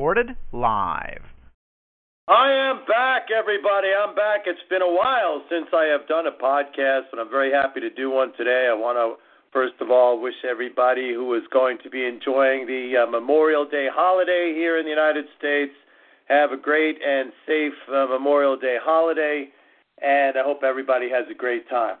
Recorded live. I am back, everybody. I'm back. It's been a while since I have done a podcast, and I'm very happy to do one today. I want to First of all, wish everybody who is going to be enjoying the uh, Memorial Day holiday here in the United States have a great and safe uh, Memorial Day holiday, and I hope everybody has a great time.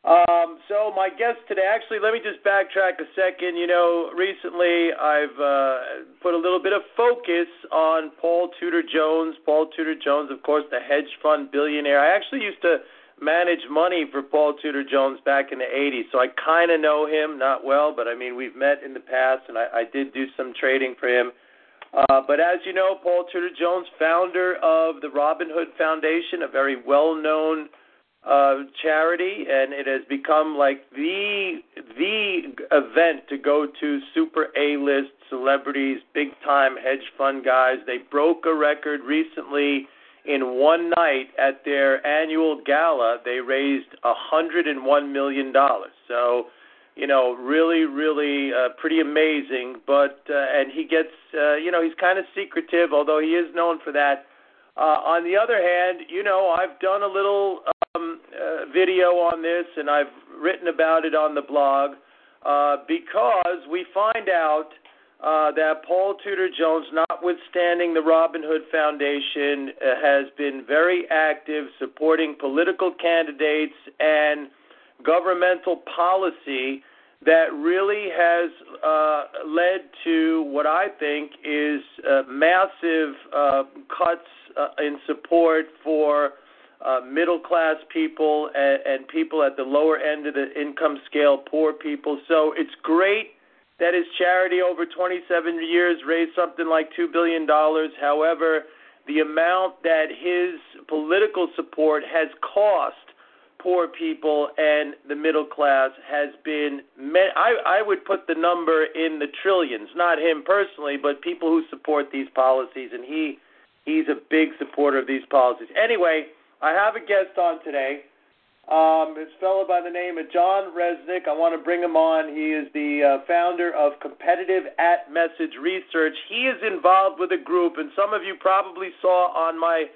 Um, so my guest today, actually, let me just backtrack a second. You know, recently I've uh, put a little bit of focus on Paul Tudor Jones. Paul Tudor Jones, of course, the hedge fund billionaire. I actually used to manage money for Paul Tudor Jones back in the 80s, so I kind of know him, not well, but I mean, we've met in the past, and I, I did do some trading for him. Uh, but as you know, Paul Tudor Jones, founder of the Robin Hood Foundation, a very well known uh, charity, and it has become like the the event to go to super A list celebrities, big time hedge fund guys. They broke a record recently in one night at their annual gala, they raised a hundred and one million dollars. So, you know, really, really uh, pretty amazing. But uh, and he gets, uh, you know, he's kind of secretive, although he is known for that. Uh, on the other hand, you know, I've done a little video on this, and I've written about it on the blog uh, because we find out uh, that Paul Tudor Jones, notwithstanding the Robin Hood Foundation, uh, has been very active supporting political candidates and governmental policy that really has uh, led to what I think is uh, massive uh, cuts uh, in support for uh, middle class people and, and people at the lower end of the income scale, poor people. So it's great that his charity over 27 years raised something like $2 billion. However, the amount that his political support has cost poor people and the middle class has been I, I would put the number in the trillions not him personally but people who support these policies and he he's a big supporter of these policies anyway i have a guest on today um, this fellow by the name of Jon Reznick. I want to bring him on. He is the uh, founder of Competitive at Message Research. He is involved with a group, and some of you probably saw on my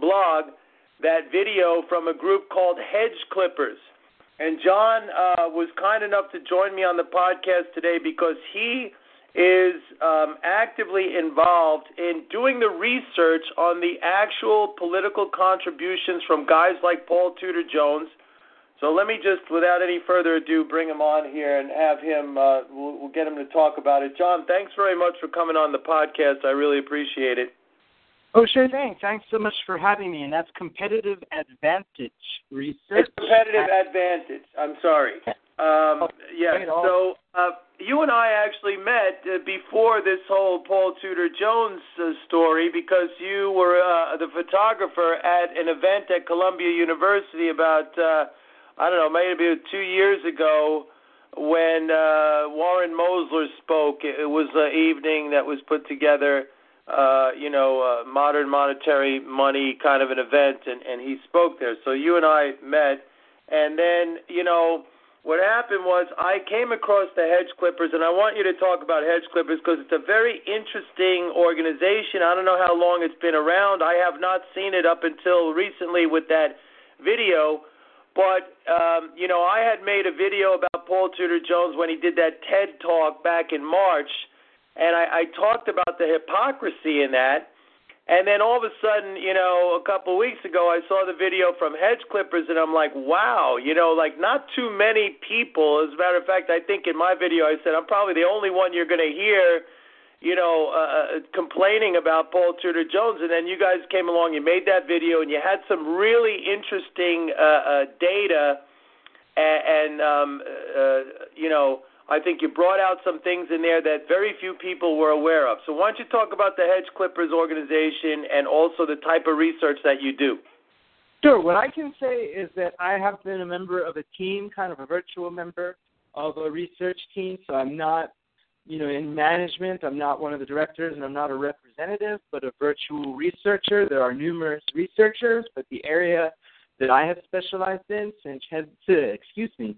blog that video from a group called Hedge Clippers. And Jon uh, was kind enough to join me on the podcast today because he is um, actively involved in doing the research on the actual political contributions from guys like Paul Tudor Jones so let me just, without any further ado, bring him on here and have him. Uh, we'll, we'll get him to talk about it. Jon, thanks very much for coming on the podcast. I really appreciate it. Oh, sure thing. Thanks so much for having me. And that's competitive advantage research. It's competitive advantage. I'm sorry. Um, yeah. So uh, you and I actually met uh, before this whole Paul Tudor Jones uh, story because you were uh, the photographer at an event at Columbia University about. Uh, I don't know, maybe two years ago when uh, Warren Mosler spoke. It was an evening that was put together, uh, you know, uh, modern monetary money kind of an event, and, and he spoke there. So you and I met, and then, you know, what happened was I came across the Hedge Clippers, and I want you to talk about Hedge Clippers because it's a very interesting organization. I don't know how long it's been around. I have not seen it up until recently with that video but um, you know, I had made a video about Paul Tudor Jones when he did that TED talk back in March, and I, I talked about the hypocrisy in that. And then all of a sudden, you know, a couple of weeks ago, I saw the video from Hedge Clippers, and I'm like, wow, you know, like not too many people. As a matter of fact, I think in my video I said I'm probably the only one you're going to hear you know, uh, uh, complaining about Paul Tudor Jones, and then you guys came along, you made that video, and you had some really interesting uh, uh, data, and, and um, uh, you know, I think you brought out some things in there that very few people were aware of. So why don't you talk about the Hedge Clippers organization and also the type of research that you do? Sure. What I can say is that I have been a member of a team, kind of a virtual member of a research team. So I'm not, you know, in management. I'm not one of the directors, and I'm not a representative, but a virtual researcher. There are numerous researchers, but the area that I have specialized in since excuse me,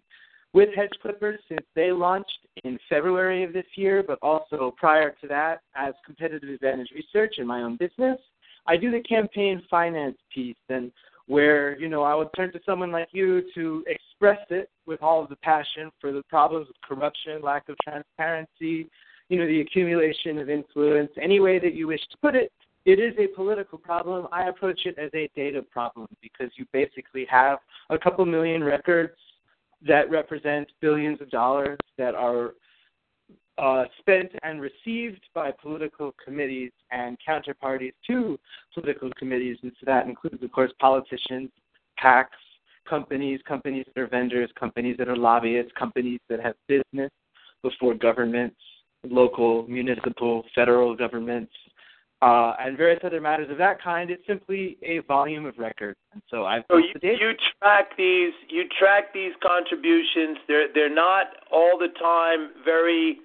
with Hedge Clippers since they launched in February of this year, but also prior to that as competitive advantage research in my own business. I do the campaign finance piece and where, you know, I would turn to someone like you to express it with all of the passion for the problems of corruption, lack of transparency, you know, the accumulation of influence, any way that you wish to put it. It is a political problem. I approach it as a data problem because you basically have a couple million records that represent billions of dollars that are uh, spent and received by political committees and counterparties to political committees. And so that includes, of course, politicians, PACs, companies, companies that are vendors, companies that are lobbyists, companies that have business before governments, local, municipal, federal governments, uh, and various other matters of that kind. It's simply a volume of records. And so I've so you, you track these you track these contributions. They're they're not all the time very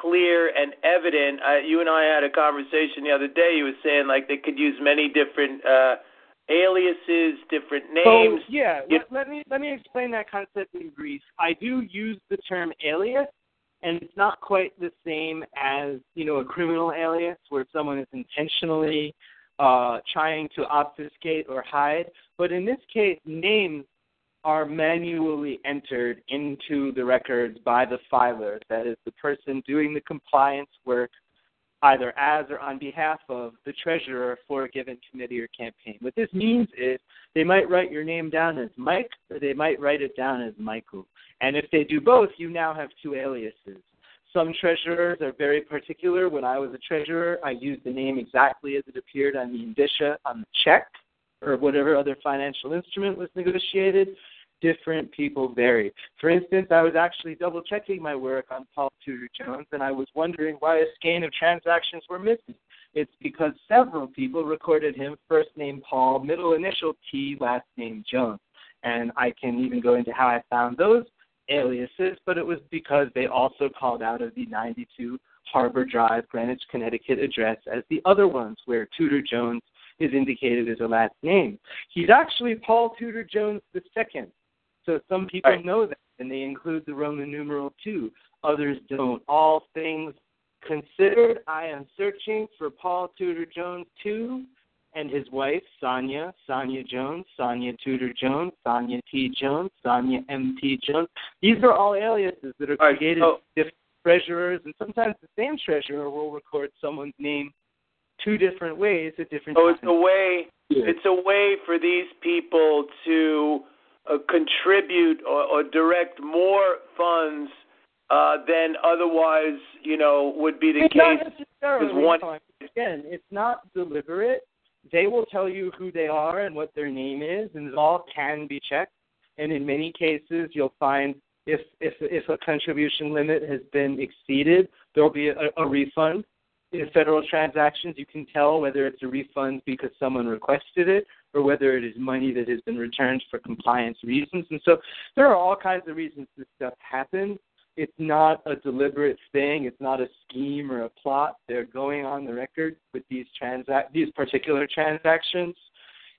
clear and evident. Uh, you and I had a conversation the other day. You were saying like they could use many different uh, aliases, different names. So, yeah, let, let me let me explain that concept in brief. I do use the term alias, and it's not quite the same as you know a criminal alias where someone is intentionally uh, trying to obfuscate or hide. But in this case, names are manually entered into the records by the filer, that is, the person doing the compliance work either as or on behalf of the treasurer for a given committee or campaign. What this means is they might write your name down as Mike or they might write it down as Michael. And if they do both, you now have two aliases. Some treasurers are very particular. When I was a treasurer, I used the name exactly as it appeared on the indicia on the check or whatever other financial instrument was negotiated different people vary. For instance, I was actually double checking my work on Paul Tudor Jones, and I was wondering why a skein of transactions were missing. It's because several people recorded him first name Paul, middle initial T, last name Jones. And I can even go into how I found those aliases, but it was because they also called out of the 92 Harbor Drive, Greenwich, Connecticut address as the other ones where Tudor Jones is indicated as a last name. He's actually Paul Tudor Jones II, so some people right. know that, and they include the Roman numeral two. Others don't. All things considered, I am searching for Paul Tudor Jones too, and his wife Sonia, Sonia Jones, Sonia Tudor Jones, Sonia T. Jones, Sonia M. T. Jones. These are all aliases that are right, created so, different treasurers, and sometimes the same treasurer will record someone's name two different ways at different so times. So it's a way. Yeah. It's a way for these people to uh, contribute or, or direct more funds uh, than otherwise, you know, would be the it's case. Not. One... Again, it's not deliberate. They will tell you who they are and what their name is, and it all can be checked. And in many cases, you'll find if if if a contribution limit has been exceeded, there will be a, a refund in federal transactions, you can tell whether it's a refund because someone requested it or whether it is money that has been returned for compliance reasons. And so there are all kinds of reasons this stuff happens. It's not a deliberate thing. It's not a scheme or a plot. They're going on the record with these transac- these particular transactions.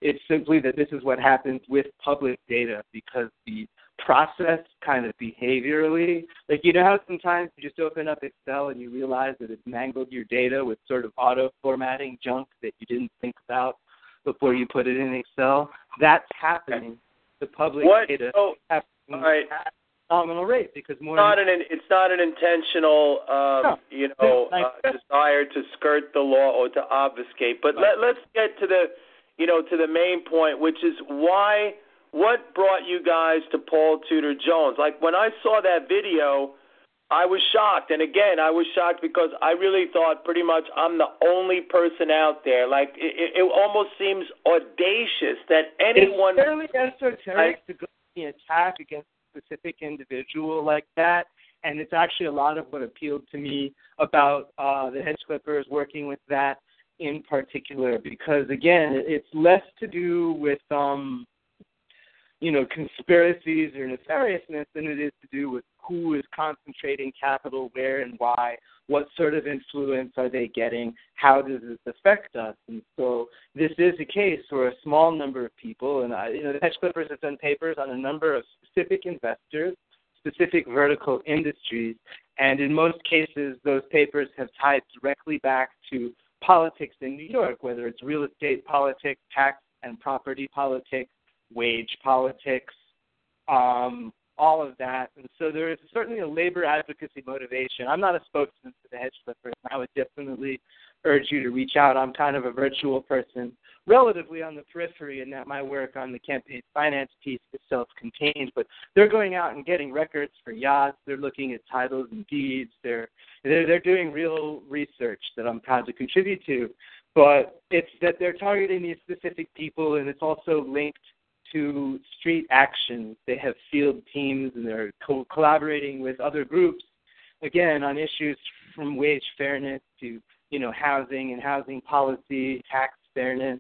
It's simply that this is what happens with public data because the process kind of behaviorally. Like you know how sometimes you just open up Excel and you realize that it's mangled your data with sort of auto formatting junk that you didn't think about before you put it in Excel. That's happening. The public what? data oh, happening all right. at nominal rate because more. It's not an it's not an intentional um, no. you know uh, desire to skirt the law or to obfuscate. But let, let's get to the you know to the main point, which is why what brought you guys to Paul Tudor Jones? Like when I saw that video, I was shocked. And again, I was shocked because I really thought pretty much I'm the only person out there. Like it, it almost seems audacious that anyone. It's fairly esoteric I, to go the attack against a specific individual like that. and it's actually a lot of what appealed to me about uh, the Hedge Clippers working with that in particular, because again, it's less to do with um, you know conspiracies or nefariousness than it is to do with who is concentrating capital where and why, what sort of influence are they getting, how does this affect us? And so this is a case where a small number of people, and I, you know, the hedge clippers have done papers on a number of specific investors, specific vertical industries, and in most cases, those papers have tied directly back to politics in New York, whether it's real estate politics, tax and property politics, wage politics, um, all of that. And so there is certainly a labor advocacy motivation. I'm not a spokesman for the hedge clippers. I would definitely urge you to reach out. I'm kind of a virtual person, relatively on the periphery, in that my work on the campaign finance piece is self-contained. But they're going out and getting records for yachts. They're looking at titles and deeds. They're they're, they're doing real research that I'm proud to contribute to. But it's that they're targeting these specific people, and it's also linked to street actions. They have field teams and they're co- collaborating with other groups, again, on issues from wage fairness to you know housing and housing policy, tax fairness.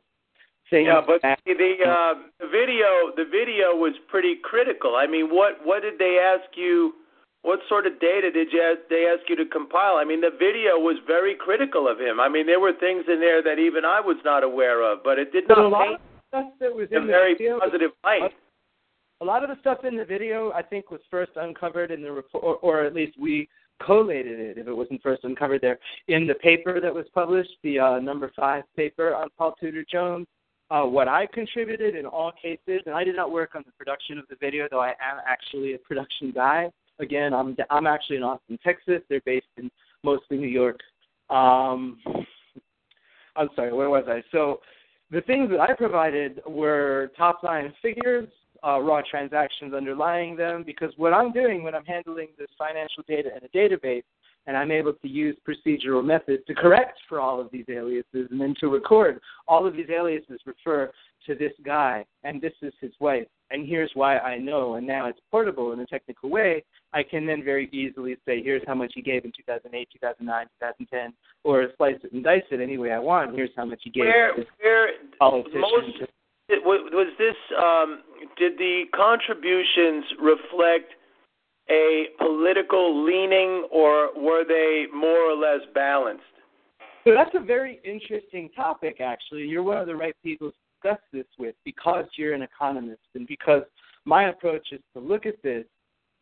Yeah, but the uh, the video the video was pretty critical. I mean, what what did they ask you? What sort of data did you ask, they ask you to compile? I mean, the video was very critical of him. I mean, there were things in there that even I was not aware of, but it did not paint stuff that was in the very video, positive light. A lot of the stuff in the video, I think, was first uncovered in the report, or, or at least we collated it if it wasn't first uncovered there in the paper that was published, the uh, number five paper on Paul Tudor Jones. Uh, what I contributed in all cases, and I did not work on the production of the video, though I am actually a production guy. Again, I'm I'm actually in Austin, Texas. They're based in mostly New York. Um, I'm sorry, where was I? So the things that I provided were top line figures, uh, raw transactions underlying them, because what I'm doing when I'm handling this financial data in a database, and I'm able to use procedural methods to correct for all of these aliases and then to record all of these aliases refer to this guy, and this is his wife, and here's why I know, and now it's portable in a technical way. I can then very easily say, here's how much he gave in 2008, 2009, 2010, or slice it and dice it any way I want. Here's how much he gave. Where, where most was this? Um, did the contributions reflect a political leaning, or were they more or less balanced? So that's a very interesting topic, actually. You're one of the right people discuss this with because you're an economist and because my approach is to look at this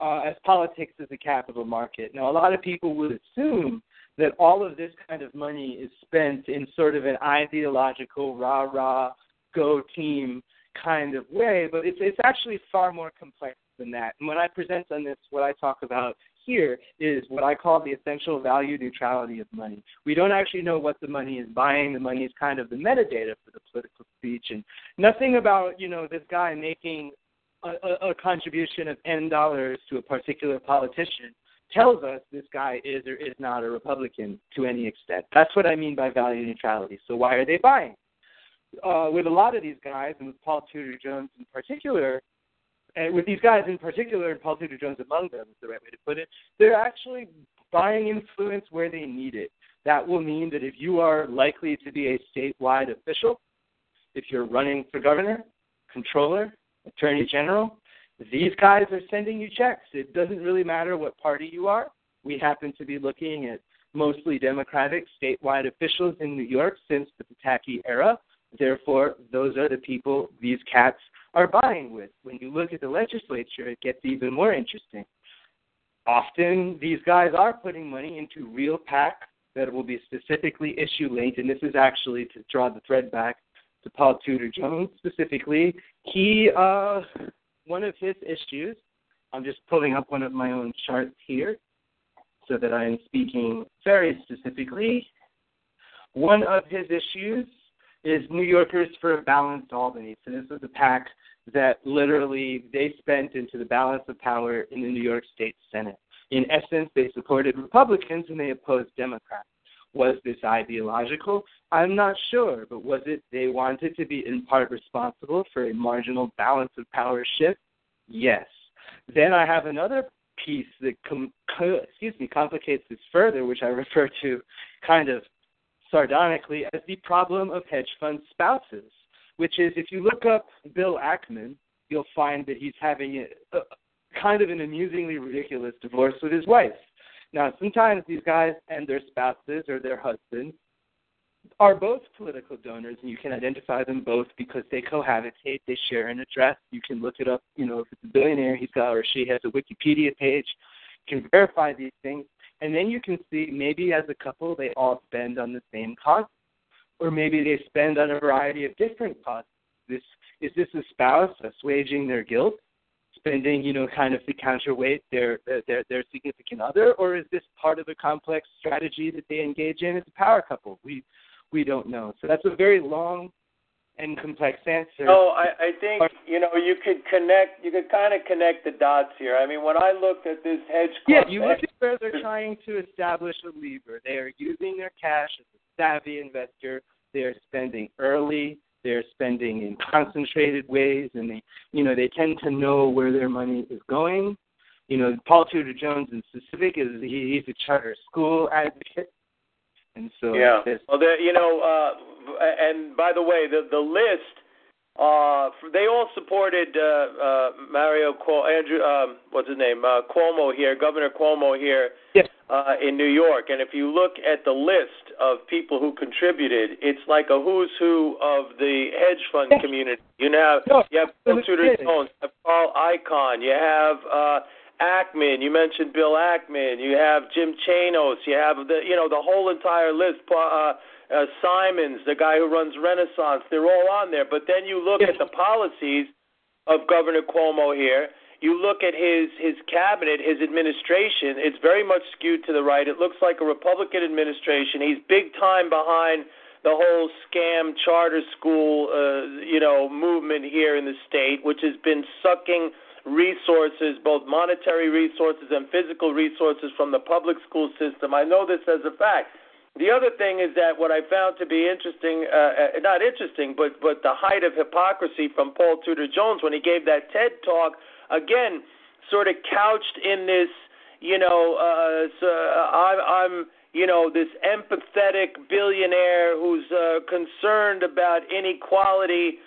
uh, as politics is a capital market. Now, a lot of people would assume that all of this kind of money is spent in sort of an ideological rah rah go team kind of way, but it's it's actually far more complex than that. And when I present on this, what I talk about here is what I call the essential value neutrality of money. We don't actually know what the money is buying. The money is kind of the metadata for the political speech, and nothing about you know this guy making a, a, a contribution of n dollars to a particular politician tells us this guy is or is not a Republican to any extent. That's what I mean by value neutrality. So why are they buying? Uh, with a lot of these guys, and with Paul Tudor Jones in particular, and with these guys in particular, and Paul Tudor Jones among them is the right way to put it, they're actually buying influence where they need it. That will mean that if you are likely to be a statewide official, if you're running for governor, controller, attorney general, these guys are sending you checks. It doesn't really matter what party you are. We happen to be looking at mostly Democratic statewide officials in New York since the Pataki era. Therefore, those are the people these cats are buying with. When you look at the legislature, it gets even more interesting. Often, these guys are putting money into real PAC that will be specifically issue linked, and this is actually to draw the thread back to Paul Tudor Jones specifically. He, uh, one of his issues, I'm just pulling up one of my own charts here so that I am speaking very specifically. One of his issues is New Yorkers for a Balanced Albany. So this was a PAC that literally they spent into the balance of power in the New York State Senate. In essence, they supported Republicans and they opposed Democrats. Was this ideological? I'm not sure, but was it they wanted to be in part responsible for a marginal balance of power shift? Yes. Then I have another piece that com- co- excuse me complicates this further, which I refer to kind of sardonically as the problem of hedge fund spouses, which is if you look up Bill Ackman, you'll find that he's having a, a kind of an amusingly ridiculous divorce with his wife. Now, sometimes these guys and their spouses or their husbands are both political donors, and you can identify them both because they cohabitate, they share an address. You can look it up. You know, if it's a billionaire, he's got or she has a Wikipedia page. You can verify these things, and then you can see maybe as a couple they all spend on the same cause, or maybe they spend on a variety of different causes. This is this a spouse assuaging their guilt, spending you know kind of to counterweight their their their significant other, or is this part of a complex strategy that they engage in as a power couple? We we don't know. So that's a very long and complex answer. No, I, I think you know you could connect. You could kind of connect the dots here. I mean, when I looked at this hedge yeah, you look at where they're trying to establish a lever. They are using their cash as a savvy investor. They are spending early. They're spending in concentrated ways, and they, you know, they tend to know where their money is going. You know, Paul Tudor Jones in specific is he, he's a charter school advocate. And so yeah, well, there, you know, uh, and by the way, the the list, uh, they all supported uh, uh, Mario Cuomo, Andrew, um, what's his name, uh, Cuomo here, Governor Cuomo here yes. uh, in New York. And if you look at the list of people who contributed, it's like a who's who of the hedge fund yes. community. You have no, you have Bill Tudor Jones, you have Carl Icahn, you have. Uh, Ackman, you mentioned Bill Ackman, you have Jim Chanos, you have the you know the whole entire list. Uh, uh, Simons, the guy who runs Renaissance, they're all on there. But then you look at the policies of Governor Cuomo here. You look at his his cabinet, his administration. It's very much skewed to the right. It looks like a Republican administration. He's big time behind the whole scam charter school, uh, you know, movement here in the state, which has been sucking resources, both monetary resources and physical resources from the public school system. I know this as a fact. The other thing is that what I found to be interesting, uh, uh, not interesting, but but the height of hypocrisy from Paul Tudor Jones when he gave that TED talk, again, sort of couched in this, you know, uh, so I, I'm, you know, this empathetic billionaire who's uh, concerned about inequality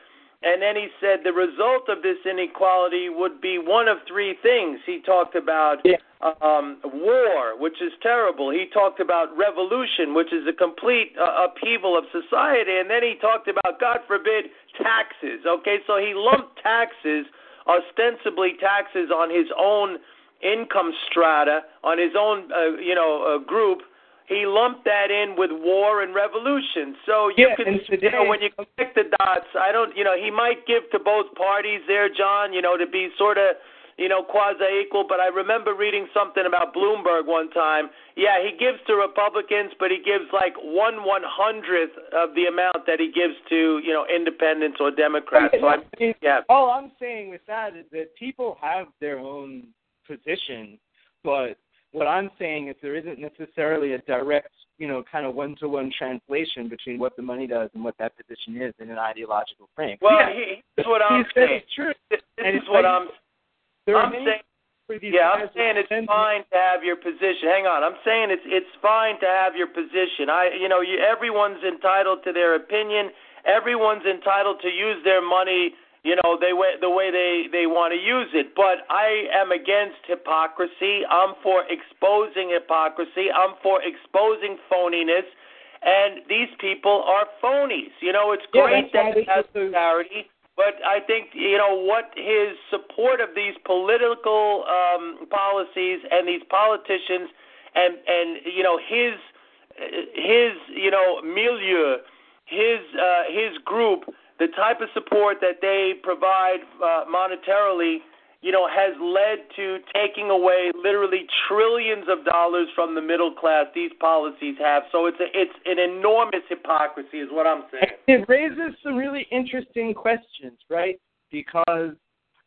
and then he said the result of this inequality would be one of three things. He talked about yeah. um, war, which is terrible. He talked about revolution, which is a complete uh, upheaval of society. And then he talked about, God forbid, taxes. Okay, so he lumped taxes, ostensibly taxes on his own income strata, on his own, uh, you know, uh, group he lumped that in with war and revolution. So you yeah, can, today, you know, when you connect the dots, I don't, you know, he might give to both parties there, Jon, you know, to be sort of, you know, quasi equal. But I remember reading something about Bloomberg one time. Yeah, he gives to Republicans, but he gives like one one hundredth of the amount that he gives to, you know, independents or Democrats. so I mean, yeah. All I'm saying with that is that people have their own position, but what I'm saying is there isn't necessarily a direct, you know, kind of one-to-one translation between what the money does and what that position is in an ideological frame. Well, yeah, he, here's what I'm saying. It's true. This, this and is what I'm. There I'm saying. Yeah, I'm saying it's that- fine to have your position. Hang on, I'm saying it's it's fine to have your position. I, you know, you, everyone's entitled to their opinion. Everyone's entitled to use their money you know they the way they they want to use it. But i am against hypocrisy. I'm for exposing hypocrisy. I'm for exposing phoniness. And these people are phonies. You know it's great that's that he has charity but i think you know what his support of these political um policies and these politicians and and you know his his you know milieu his uh his group the type of support that they provide uh, monetarily, you know, has led to taking away literally trillions of dollars from the middle class. These policies have so it's a, it's an enormous hypocrisy, is what I'm saying. It raises some really interesting questions, right? Because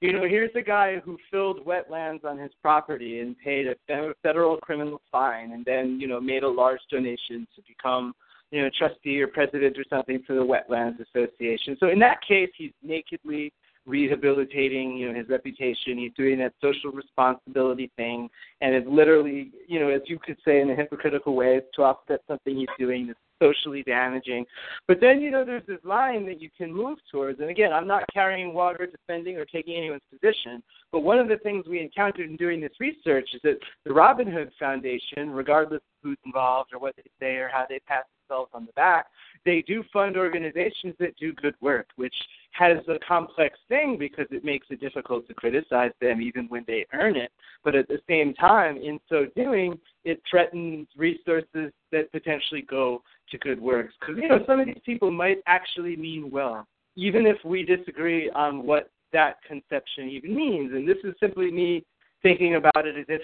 you know, here's a guy who filled wetlands on his property and paid a federal criminal fine, and then you know made a large donation to become you know, trustee or president or something for the Wetlands Association. So in that case, he's nakedly rehabilitating, you know, his reputation. He's doing that social responsibility thing, and it's literally, you know, as you could say in a hypocritical way, to offset something he's doing that's socially damaging. But then, you know, there's this line that you can move towards. And again, I'm not carrying water, defending, or taking anyone's position. But one of the things we encountered in doing this research is that the Robin Hood Foundation, regardless who's involved or what they say or how they pass themselves on the back, they do fund organizations that do good work, which has a complex thing because it makes it difficult to criticize them even when they earn it. But at the same time, in so doing, it threatens resources that potentially go to good works. Because, you know, some of these people might actually mean well, even if we disagree on what that conception even means. And this is simply me thinking about it as if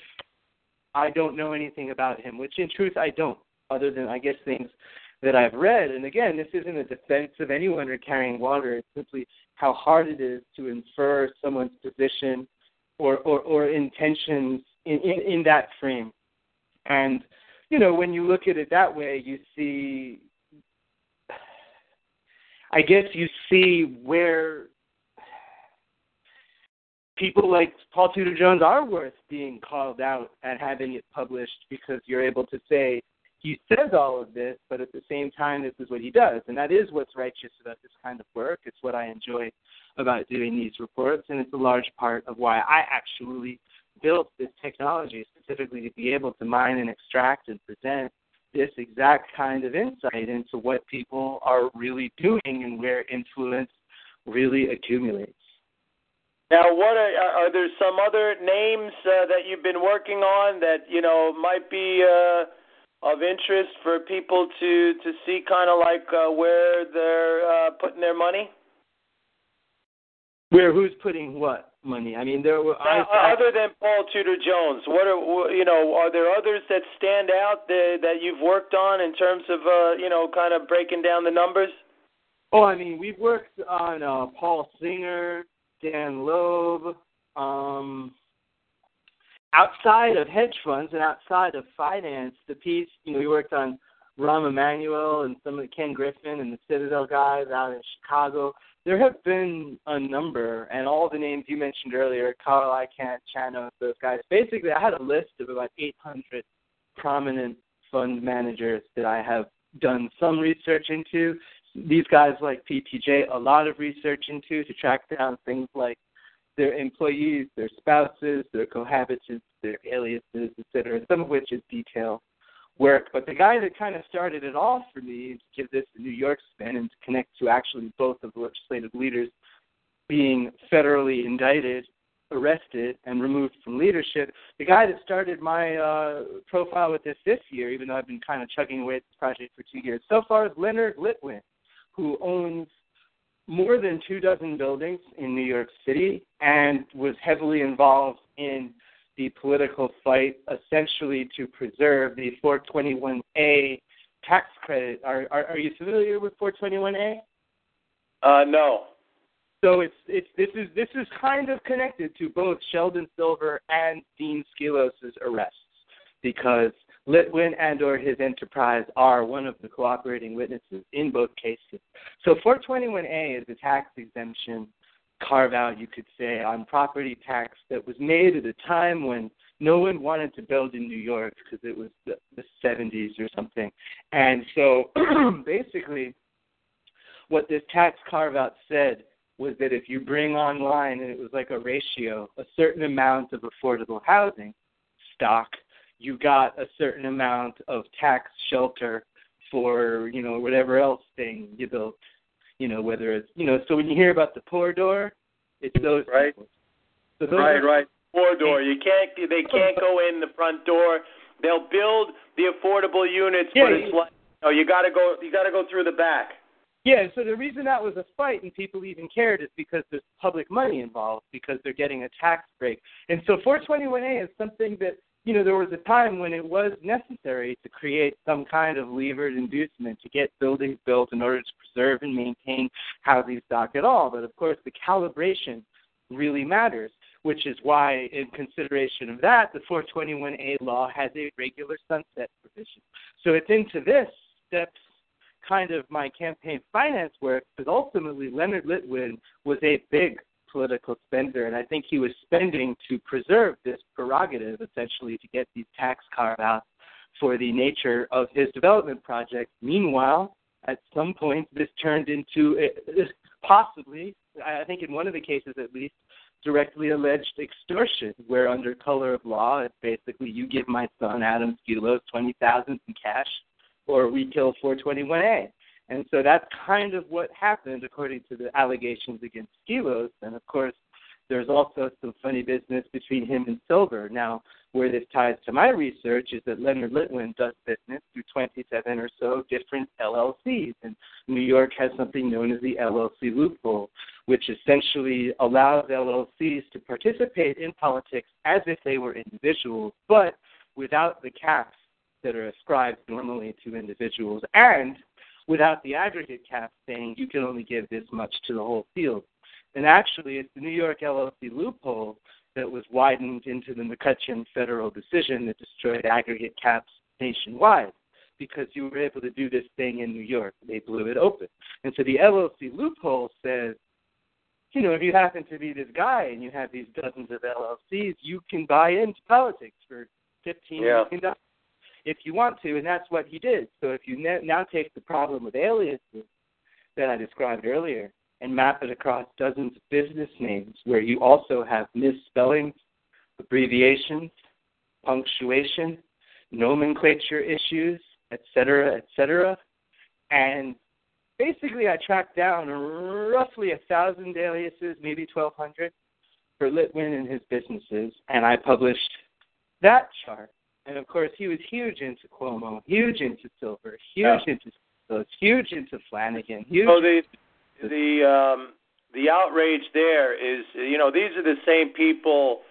I don't know anything about him, which in truth I don't, other than, I guess, things that I've read. And again, this isn't a defense of anyone or carrying water. It's simply how hard it is to infer someone's position or, or, or intentions in, in, in that frame. And, you know, when you look at it that way, you see, I guess you see where people like Paul Tudor Jones are worth being called out and having it published because you're able to say, he says all of this, but at the same time, this is what he does. And that is what's righteous about this kind of work. It's what I enjoy about doing these reports, and it's a large part of why I actually built this technology specifically to be able to mine and extract and present this exact kind of insight into what people are really doing and where influence really accumulates. Now, what are, are there some other names uh, that you've been working on that you know might be uh, of interest for people to to see, kind of like uh, where they're uh, putting their money? Where who's putting what money? I mean, there were now, I, other than Paul Tudor Jones. What are you know? Are there others that stand out that, that you've worked on in terms of uh, you know, kind of breaking down the numbers? Oh, I mean, we've worked on uh, Paul Singer, Dan Loeb. Um, outside of hedge funds and outside of finance, the piece, you know, we worked on Rahm Emanuel and some of the Ken Griffin and the Citadel guys out in Chicago there have been a number, and all the names you mentioned earlier, Carl Icahn, Chanos, those guys. Basically, I had a list of about 800 prominent fund managers that I have done some research into. These guys like PTJ, a lot of research into to track down things like their employees, their spouses, their cohabitants, their aliases, etc., some of which is detailed work. But the guy that kind of started it all for me to give this a New York spin and to connect to actually both of the legislative leaders being federally indicted, arrested, and removed from leadership. The guy that started my uh, profile with this this year, even though I've been kind of chugging away at this project for two years so far, is Leonard Litwin, who owns more than two dozen buildings in New York City and was heavily involved in the political fight essentially to preserve the 421A tax credit. Are are, are you familiar with 421A? Uh, no. So it's it's this is this is kind of connected to both Sheldon Silver and Dean Skelos' arrests because Litwin and or his enterprise are one of the cooperating witnesses in both cases. So 421A is a tax exemption carve out, you could say, on property tax that was made at a time when no one wanted to build in New York because it was the, the 70s or something. And so basically, what this tax carve out said was that if you bring online, and it was like a ratio, a certain amount of affordable housing stock, you got a certain amount of tax shelter for, you know, whatever else thing you built you know, whether it's you know, so when you hear about the poor door, it's those right. People. So those right, are, right. Poor door. You can't. They can't go in the front door. They'll build the affordable units, yeah, but it's like oh, you got to go. You got to go through the back. Yeah, so the reason that was a fight and people even cared is because there's public money involved because they're getting a tax break. And so 421A is something that you know, there was a time when it was necessary to create some kind of levered inducement to get buildings built in order to preserve and maintain housing stock at all. But of course, the calibration really matters, which is why, in consideration of that, the 421A law has a regular sunset provision. So it's into this steps kind of my campaign finance work, but ultimately Leonard Litwin was a big political spender, and I think he was spending to preserve this prerogative, essentially, to get these tax carve outs for the nature of his development project. Meanwhile, at some point, this turned into uh, possibly, I think in one of the cases at least, directly alleged extortion, where under color of law, it's basically you give my son Adam Skelos twenty thousand in cash, or we kill 421A. And so that's kind of what happened according to the allegations against Skelos. And of course, there's also some funny business between him and Silver. Now, where this ties to my research is that Leonard Litwin does business through 27 or so different LLCs. And New York has something known as the LLC loophole, which essentially allows LLCs to participate in politics as if they were individuals, but without the caps that are ascribed normally to individuals and without the aggregate cap saying you can only give this much to the whole field. And actually, it's the New York LLC loophole that was widened into the McCutcheon federal decision that destroyed aggregate caps nationwide because you were able to do this thing in New York. They blew it open. And so the LLC loophole says, you know, if you happen to be this guy and you have these dozens of LLCs, you can buy into politics for fifteen yeah. million dollars if you want to, and that's what he did. So if you now take the problem with aliases that I described earlier and map it across dozens of business names where you also have misspellings, abbreviations, punctuation, nomenclature issues, etc., etc. And basically, I tracked down roughly a thousand aliases, maybe 1,200 for Litwin and his businesses, and I published that chart. And of course, he was huge into Cuomo, huge into Silver, huge yeah. into huge into Flanagan, huge. Oh, the the um, the outrage there is, you know, these are the same people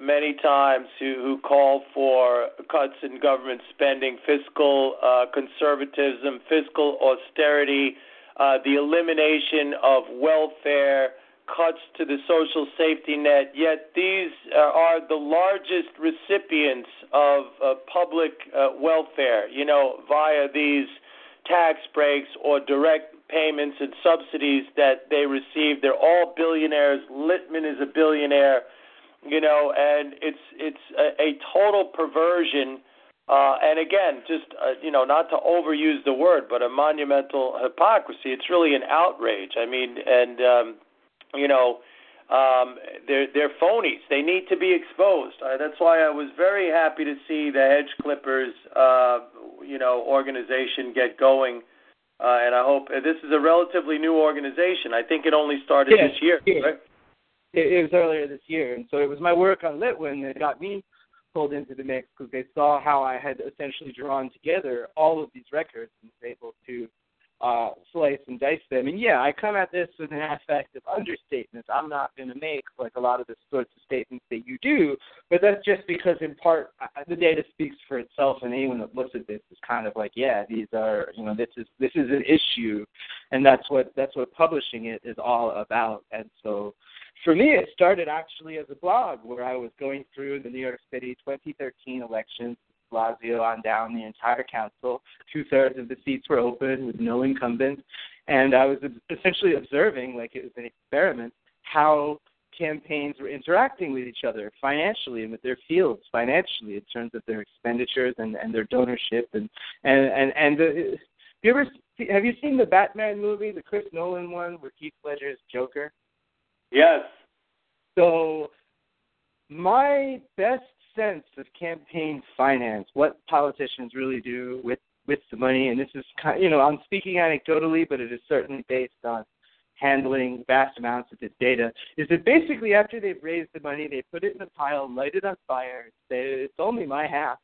many times who, who call for cuts in government spending, fiscal uh, conservatism, fiscal austerity, uh, the elimination of welfare, cuts to the social safety net. Yet these uh, are the largest recipients of uh, public uh, welfare, you know, via these tax breaks or direct payments and subsidies that they receive. They're all billionaires. Litwin is a billionaire, you know, and it's it's a, a total perversion. Uh, and again, just uh, you know, not to overuse the word, but a monumental hypocrisy. It's really an outrage. I mean, and um, you know, um, they're they're phonies. They need to be exposed. Uh, that's why I was very happy to see the Hedge Clippers, uh, you know, organization get going uh, and I hope uh, this is a relatively new organization. I think it only started yeah, this year. Yeah. Right? It, it was earlier this year, and so it was my work on Litwin that got me pulled into the mix because they saw how I had essentially drawn together all of these records and was able to uh, slice and dice them. And yeah, I come at this with an aspect of understatement. I'm not going to make like a lot of the sorts of statements that you do, but that's just because in part the data speaks for itself, and anyone that looks at this is kind of like, yeah, these are you know this is this is an issue, and that's what that's what publishing it is all about. And so. For me, it started actually as a blog where I was going through the New York City 2013 elections Blasio on down, the entire council. Two thirds of the seats were open with no incumbents, and I was essentially observing, like it was an experiment, how campaigns were interacting with each other financially and with their fields financially in terms of their expenditures and, and their donorship and and and and the, you ever have you seen the Batman movie, the Chris Nolan one with Heath Ledger's Joker? Yes. So my best sense of campaign finance, what politicians really do with with the money, and this is kind, you know I'm speaking anecdotally, but it is certainly based on handling vast amounts of this data. Is that basically after they've raised the money, they put it in a pile, light it on fire, say it's only my half,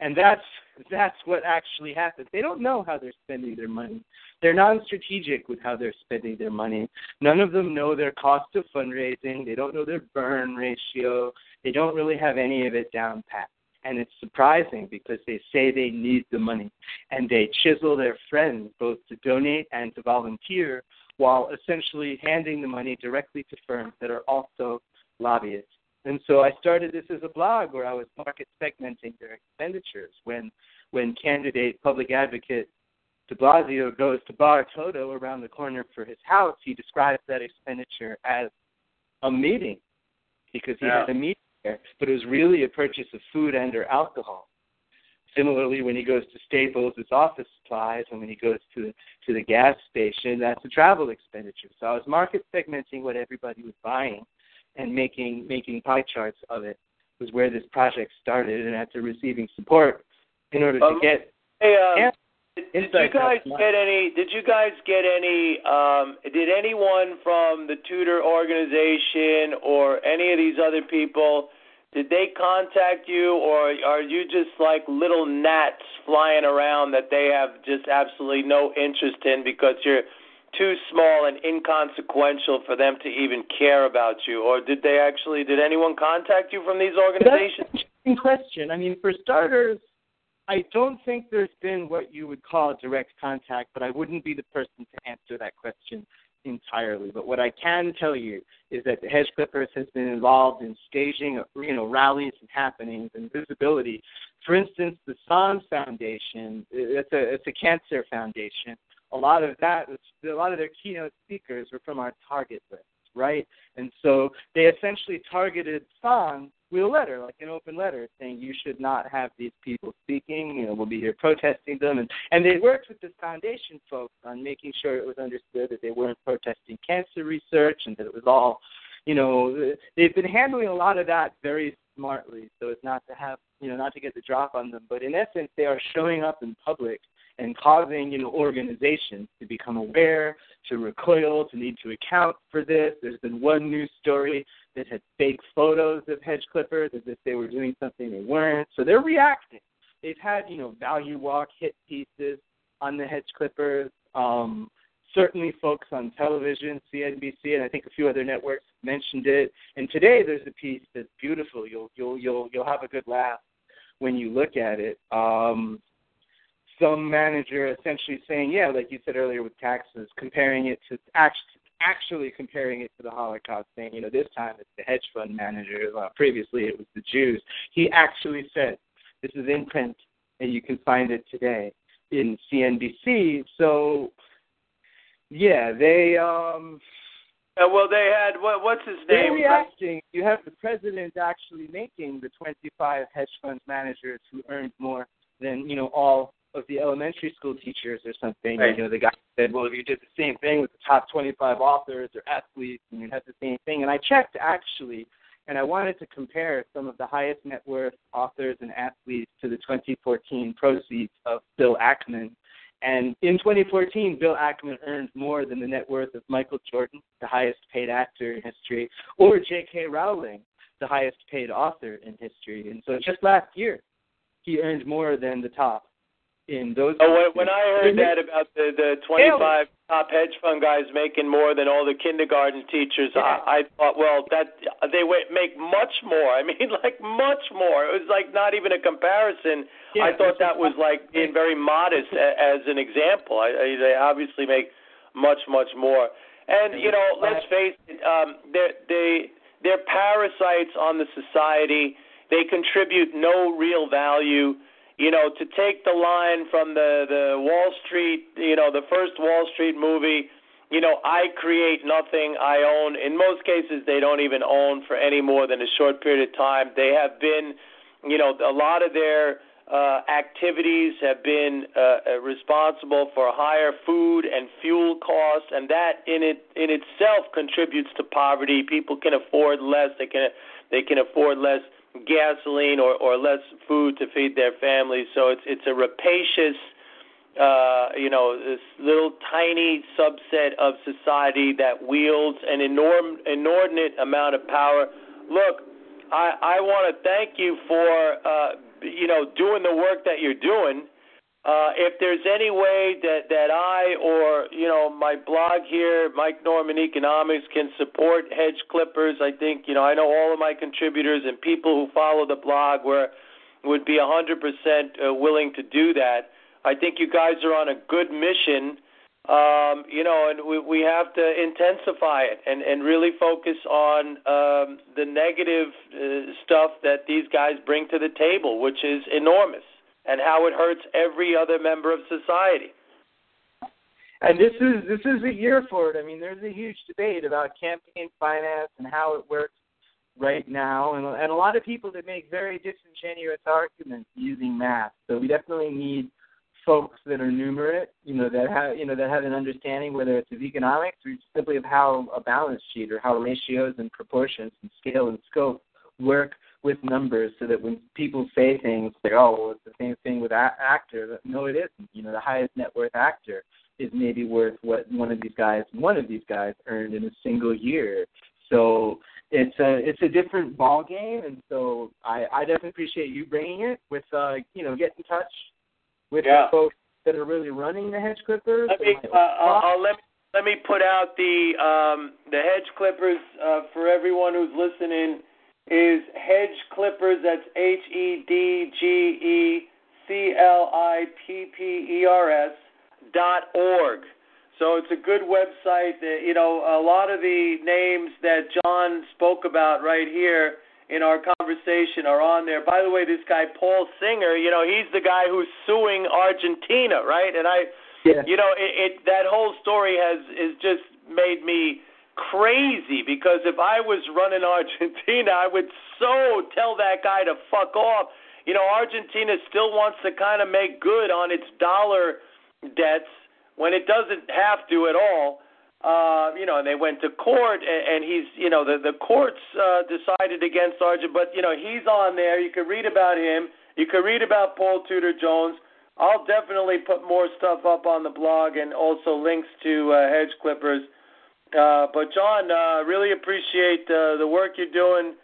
and that's that's what actually happens. They don't know how they're spending their money. They're non-strategic with how they're spending their money. None of them know their cost of fundraising. They don't know their burn ratio. They don't really have any of it down pat. And it's surprising because they say they need the money and they chisel their friends both to donate and to volunteer while essentially handing the money directly to firms that are also lobbyists. And so I started this as a blog where I was market segmenting their expenditures. When when candidate public advocate de Blasio goes to Bar Toto around the corner for his house, he describes that expenditure as a meeting because he yeah. had a meeting there, but it was really a purchase of food and or alcohol. Similarly, when he goes to Staples, it's office supplies, and when he goes to to the gas station, that's a travel expenditure. So I was market segmenting what everybody was buying, and making making pie charts of it was where this project started. And after receiving support, in order um, to get hey, um, did, did you guys get any? Did you guys get any? Um, did anyone from the Tudor organization or any of these other people? Did they contact you, or are you just like little gnats flying around that they have just absolutely no interest in because you're too small and inconsequential for them to even care about you? Or did they actually? Did anyone contact you from these organizations? That's an interesting question. I mean, for starters, I don't think there's been what you would call direct contact, but I wouldn't be the person to answer that question entirely. But what I can tell you is that the Hedge Clippers has been involved in staging, you know, rallies and happenings and visibility. For instance, the Sohn Foundation, it's a it's a cancer foundation. A lot of that, was a lot of their keynote speakers were from our target list, right? And so they essentially targeted Sohn with a letter, like an open letter, saying you should not have these people speaking. You know, we'll be here protesting them, and and they worked with the foundation folks on making sure it was understood that they weren't protesting cancer research and that it was all, you know, they've been handling a lot of that very smartly, so as not to have, you know, not to get the drop on them. But in essence, they are showing up in public and causing you know organizations to become aware, to recoil, to need to account for this. There's been one news story that had fake photos of hedge clippers as if they were doing something they weren't. So they're reacting. They've had you know ValueWalk hit pieces on the hedge clippers. Um, certainly, folks on television, CNBC, and I think a few other networks mentioned it. And today there's a piece that's beautiful. You'll you'll you'll you'll have a good laugh when you look at it. Um, some manager essentially saying, yeah, like you said earlier with taxes, comparing it to actually actually comparing it to the Holocaust, saying, you know, this time it's the hedge fund manager. Uh, previously it was the Jews. He actually said, this is in print, and you can find it today in CNBC. So, yeah, they. um uh, well, they had what? What's his name? They're reacting. You have the president actually making the 25 hedge fund managers who earned more than you know all of the elementary school teachers or something. Right. You know, the guy said, "Well, if you did the same thing with the top 25 authors or athletes, and you'd have the same thing." And I checked actually, and I wanted to compare some of the highest net worth authors and athletes to the 2014 proceeds of Bill Ackman. And in 2014, Bill Ackman earned more than the net worth of Michael Jordan, the highest paid actor in history, or J.K. Rowling, the highest paid author in history. And so just last year, he earned more than the top in those. Oh, when, when I heard that about the the 25 top hedge fund guys making more than all the kindergarten teachers, yeah. I, I thought, well, that they make much more. I mean, like much more. It was like not even a comparison. Yeah, I thought that was like being very modest as an example. I, I, they obviously make much, much more. And you know, let's face it, um, they they they're parasites on the society. They contribute no real value you know, to take the line from the the Wall Street, you know, the first Wall Street movie, you know, I create nothing, I own. In most cases, they don't even own for any more than a short period of time. They have been, you know, a lot of their uh, activities have been uh, responsible for higher food and fuel costs, and that in it in itself contributes to poverty. People can afford less. They can they can afford less gasoline or, or less food to feed their families. So it's it's a rapacious, uh, you know, this little tiny subset of society that wields an enorm, inordinate amount of power. Look, I, I want to thank you for uh, you know doing the work that you're doing. Uh, if there's any way that, that I or you know my blog here, Mike Norman Economics, can support hedge clippers, I think you know I know all of my contributors and people who follow the blog were would be 100% uh, willing to do that. I think you guys are on a good mission, um, you know, and we, we have to intensify it and, and really focus on um, the negative uh, stuff that these guys bring to the table, which is enormous and how it hurts every other member of society. and this is this is a year for it. I mean, there's a huge debate about campaign finance and how it works right now, and and a lot of people that make very disingenuous arguments using math. So we definitely need folks that are numerate, you know, that have you know that have an understanding whether it's of economics or simply of how a balance sheet or how ratios and proportions and scale and scope work with numbers so that when people say things like, oh, well, it's the same thing with a- actor. No, it isn't. You know, the highest net worth actor is maybe worth what one of these guys, one of these guys earned in a single year. So it's a it's a different ball game, and so I I definitely appreciate you bringing it with uh you know get in touch with yeah. the folks that are really running the hedge clippers. Let me uh, I'll, I'll let me let me put out the um the hedge clippers uh, for everyone who's listening is Hedge Clippers. That's H E D G E C L I P P E R S dot org. So it's a good website. That, you know, a lot of the names that Jon spoke about right here in our conversation are on there. By the way, this guy Paul Singer, you know, he's the guy who's suing Argentina, right? And I, yeah. you know, it, it that whole story has is just made me crazy because if I was running Argentina, I would so tell that guy to fuck off. You know, Argentina still wants to kind of make good on its dollar debts when it doesn't have to at all. Uh, you know, and they went to court, and, and he's, you know, the the courts uh, decided against Argentina, but you know, he's on there. You can read about him. You can read about Paul Tudor Jones. I'll definitely put more stuff up on the blog and also links to uh, Hedge Clippers. Uh, but Jon, uh, really appreciate uh, the work you're doing,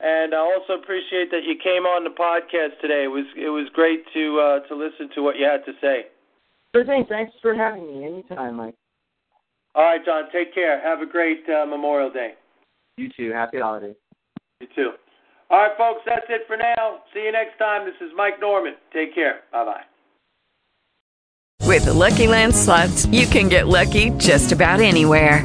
and I also appreciate that you came on the podcast today. It was it was great to uh, to listen to what you had to say. Sure thing. Thanks for having me. Anytime, Mike. All right, Jon. Take care. Have a great uh, Memorial Day. You too. Happy holidays. You too. All right, folks. That's it for now. See you next time. This is Mike Norman. Take care. Bye bye. With the Lucky Land slots, you can get lucky just about anywhere.